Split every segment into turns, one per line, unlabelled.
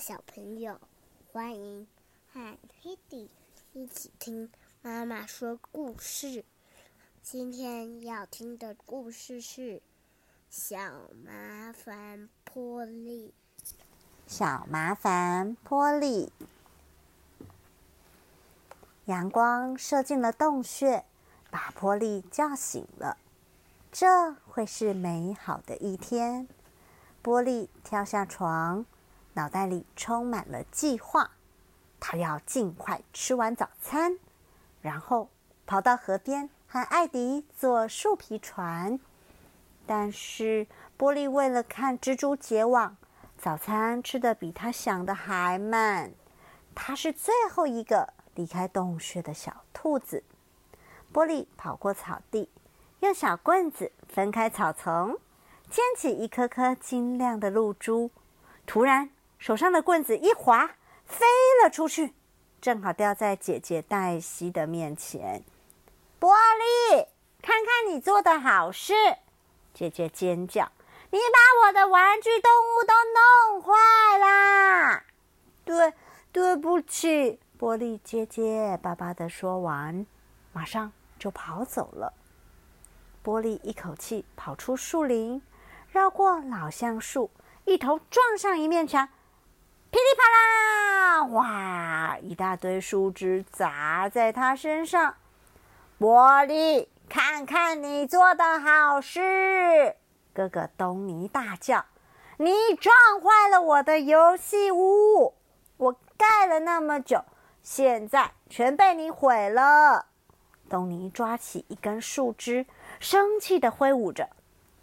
小朋友，欢迎和 Kitty 一起听妈妈说故事。今天要听的故事是《小麻烦波利》。
小麻烦波利，阳光射进了洞穴，把波利叫醒了。这会是美好的一天。波利跳下床。脑袋里充满了计划，他要尽快吃完早餐，然后跑到河边和艾迪坐树皮船。但是波利为了看蜘蛛结网，早餐吃的比他想的还慢。他是最后一个离开洞穴的小兔子。波利跑过草地，用小棍子分开草丛，捡起一颗颗晶亮的露珠。突然，手上的棍子一滑，飞了出去，正好掉在姐姐黛西的面前。波利，看看你做的好事！姐姐尖叫：“你把我的玩具动物都弄坏啦！”对，对不起，波利结结巴巴的说完，马上就跑走了。波利一口气跑出树林，绕过老橡树，一头撞上一面墙。噼里啪啦！哇！一大堆树枝砸在他身上。波利，看看你做的好事！哥哥东尼大叫：“你撞坏了我的游戏屋！我盖了那么久，现在全被你毁了！”东尼抓起一根树枝，生气的挥舞着。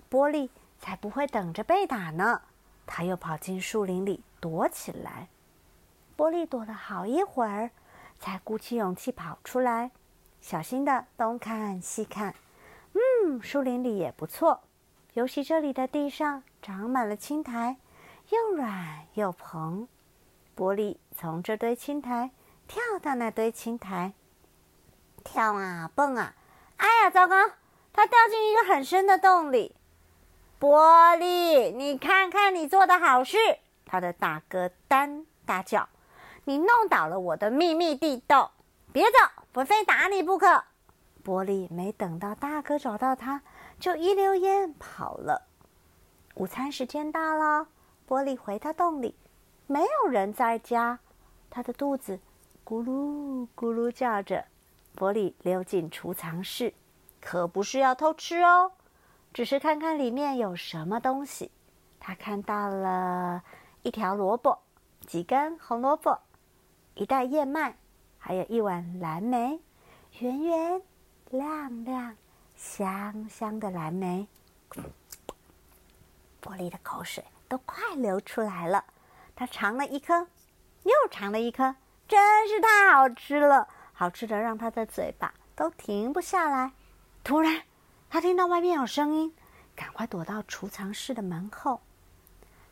波利才不会等着被打呢！他又跑进树林里。躲起来，波利躲了好一会儿，才鼓起勇气跑出来，小心的东看西看。嗯，树林里也不错，尤其这里的地上长满了青苔，又软又蓬。波利从这堆青苔跳到那堆青苔，跳啊蹦啊，哎呀，糟糕！他掉进一个很深的洞里。波利，你看看你做的好事！他的大哥丹大叫：“你弄倒了我的秘密地洞！别走，我非打你不可！”波利没等到大哥找到他，就一溜烟跑了。午餐时间到了，波利回到洞里，没有人在家，他的肚子咕噜咕噜叫着。波利溜进储藏室，可不是要偷吃哦，只是看看里面有什么东西。他看到了。一条萝卜，几根红萝卜，一袋燕麦，还有一碗蓝莓，圆圆、亮亮、香香的蓝莓。玻璃的口水都快流出来了。他尝了一颗，又尝了一颗，真是太好吃了，好吃的让他的嘴巴都停不下来。突然，他听到外面有声音，赶快躲到储藏室的门后。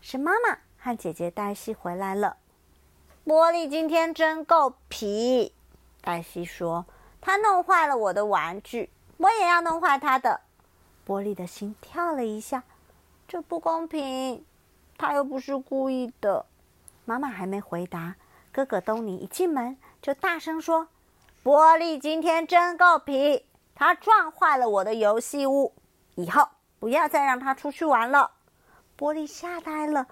是妈妈。和姐姐黛西回来了。玻璃今天真够皮，黛西说：“他弄坏了我的玩具，我也要弄坏他的。”玻璃的心跳了一下，这不公平，他又不是故意的。妈妈还没回答，哥哥东尼一进门就大声说：“玻璃今天真够皮，他撞坏了我的游戏屋，以后不要再让他出去玩了。”玻璃吓呆了。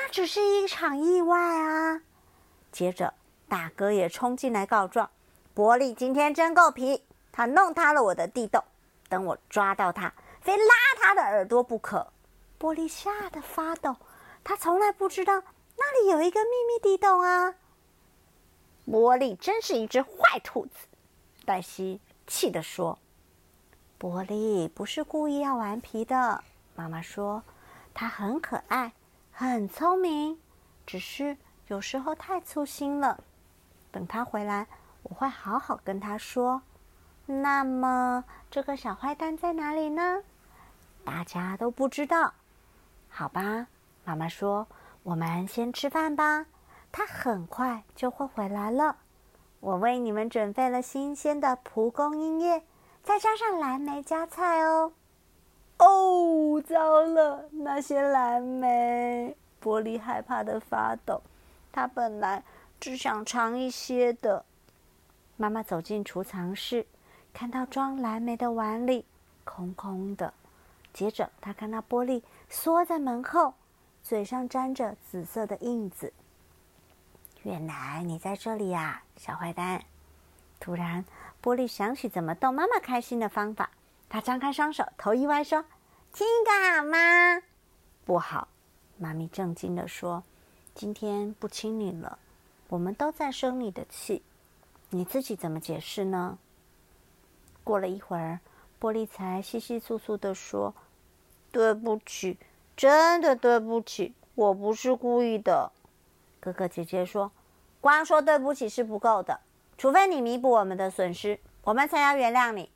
那只是一场意外啊！接着，大哥也冲进来告状：“玻璃今天真够皮，他弄塌了我的地洞，等我抓到他，非拉他的耳朵不可。”玻璃吓得发抖，他从来不知道那里有一个秘密地洞啊！玻璃真是一只坏兔子，黛西气地说：“玻璃不是故意要顽皮的。”妈妈说：“它很可爱。”很聪明，只是有时候太粗心了。等他回来，我会好好跟他说。那么，这个小坏蛋在哪里呢？大家都不知道。好吧，妈妈说，我们先吃饭吧。他很快就会回来了。我为你们准备了新鲜的蒲公英叶，再加上蓝莓加菜哦。哦，糟了！那些蓝莓，玻璃害怕的发抖。他本来只想尝一些的。妈妈走进储藏室，看到装蓝莓的碗里空空的。接着，她看到玻璃缩在门后，嘴上沾着紫色的印子。原来你在这里呀，小坏蛋！突然，玻璃想起怎么逗妈妈开心的方法，他张开双手，头一歪，说：“亲一个好吗？”“不好。”妈咪正经地说：“今天不亲你了，我们都在生你的气。你自己怎么解释呢？”过了一会儿，玻璃才稀稀疏疏地说：“对不起，真的对不起，我不是故意的。”哥哥姐姐说：“光说对不起是不够的，除非你弥补我们的损失，我们才要原谅你。”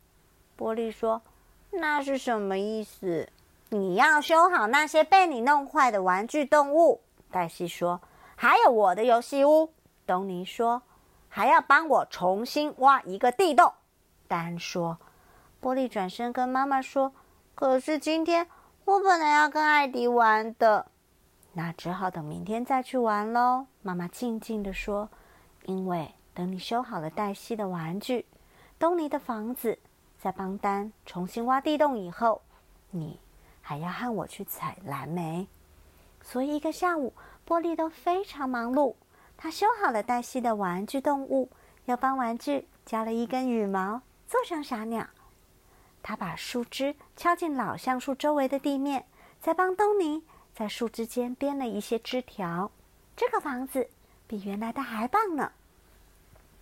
玻璃说：“那是什么意思？”“你要修好那些被你弄坏的玩具动物。”黛西说。“还有我的游戏屋。”东尼说。“还要帮我重新挖一个地洞。”丹说。玻璃转身跟妈妈说：“可是今天我本来要跟艾迪玩的。”那只好等明天再去玩喽。妈妈静静地说：“因为等你修好了黛西的玩具，东尼的房子，在帮丹重新挖地洞以后，你还要和我去采蓝莓。所以一个下午，波利都非常忙碌。他修好了黛西的玩具动物，又帮玩具加了一根羽毛，做成小鸟。他把树枝敲进老橡树周围的地面，再帮东尼。”在树枝间编了一些枝条，这个房子比原来的还棒呢。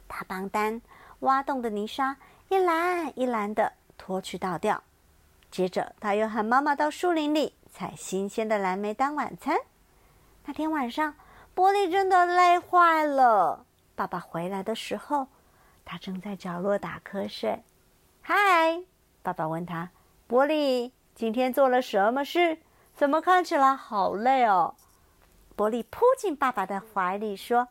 他帮丹挖洞的泥沙一篮一篮的拖去倒掉，接着他又喊妈妈到树林里采新鲜的蓝莓当晚餐。那天晚上，玻璃真的累坏了。爸爸回来的时候，他正在角落打瞌睡。嗨，爸爸问他：“玻璃，今天做了什么事？”怎么看起来好累哦？玻璃扑进爸爸的怀里说：“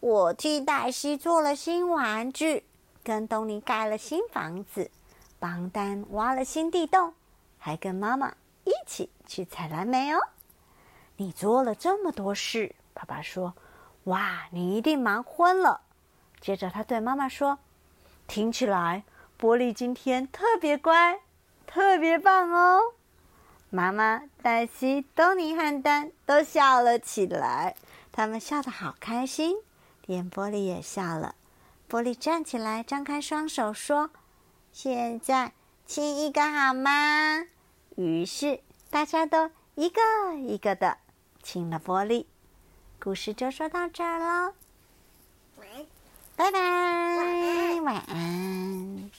我替黛西做了新玩具，跟东尼盖了新房子，帮丹挖了新地洞，还跟妈妈一起去采蓝莓哦。你做了这么多事，爸爸说：‘哇，你一定忙昏了。’接着他对妈妈说：‘听起来玻璃今天特别乖，特别棒哦。’”妈妈、黛西、东尼和丹都笑了起来，他们笑得好开心，连玻璃也笑了。玻璃站起来，张开双手说：“现在亲一个好吗？”于是大家都一个一个的亲了玻璃。故事就说到这儿了，拜拜，晚安。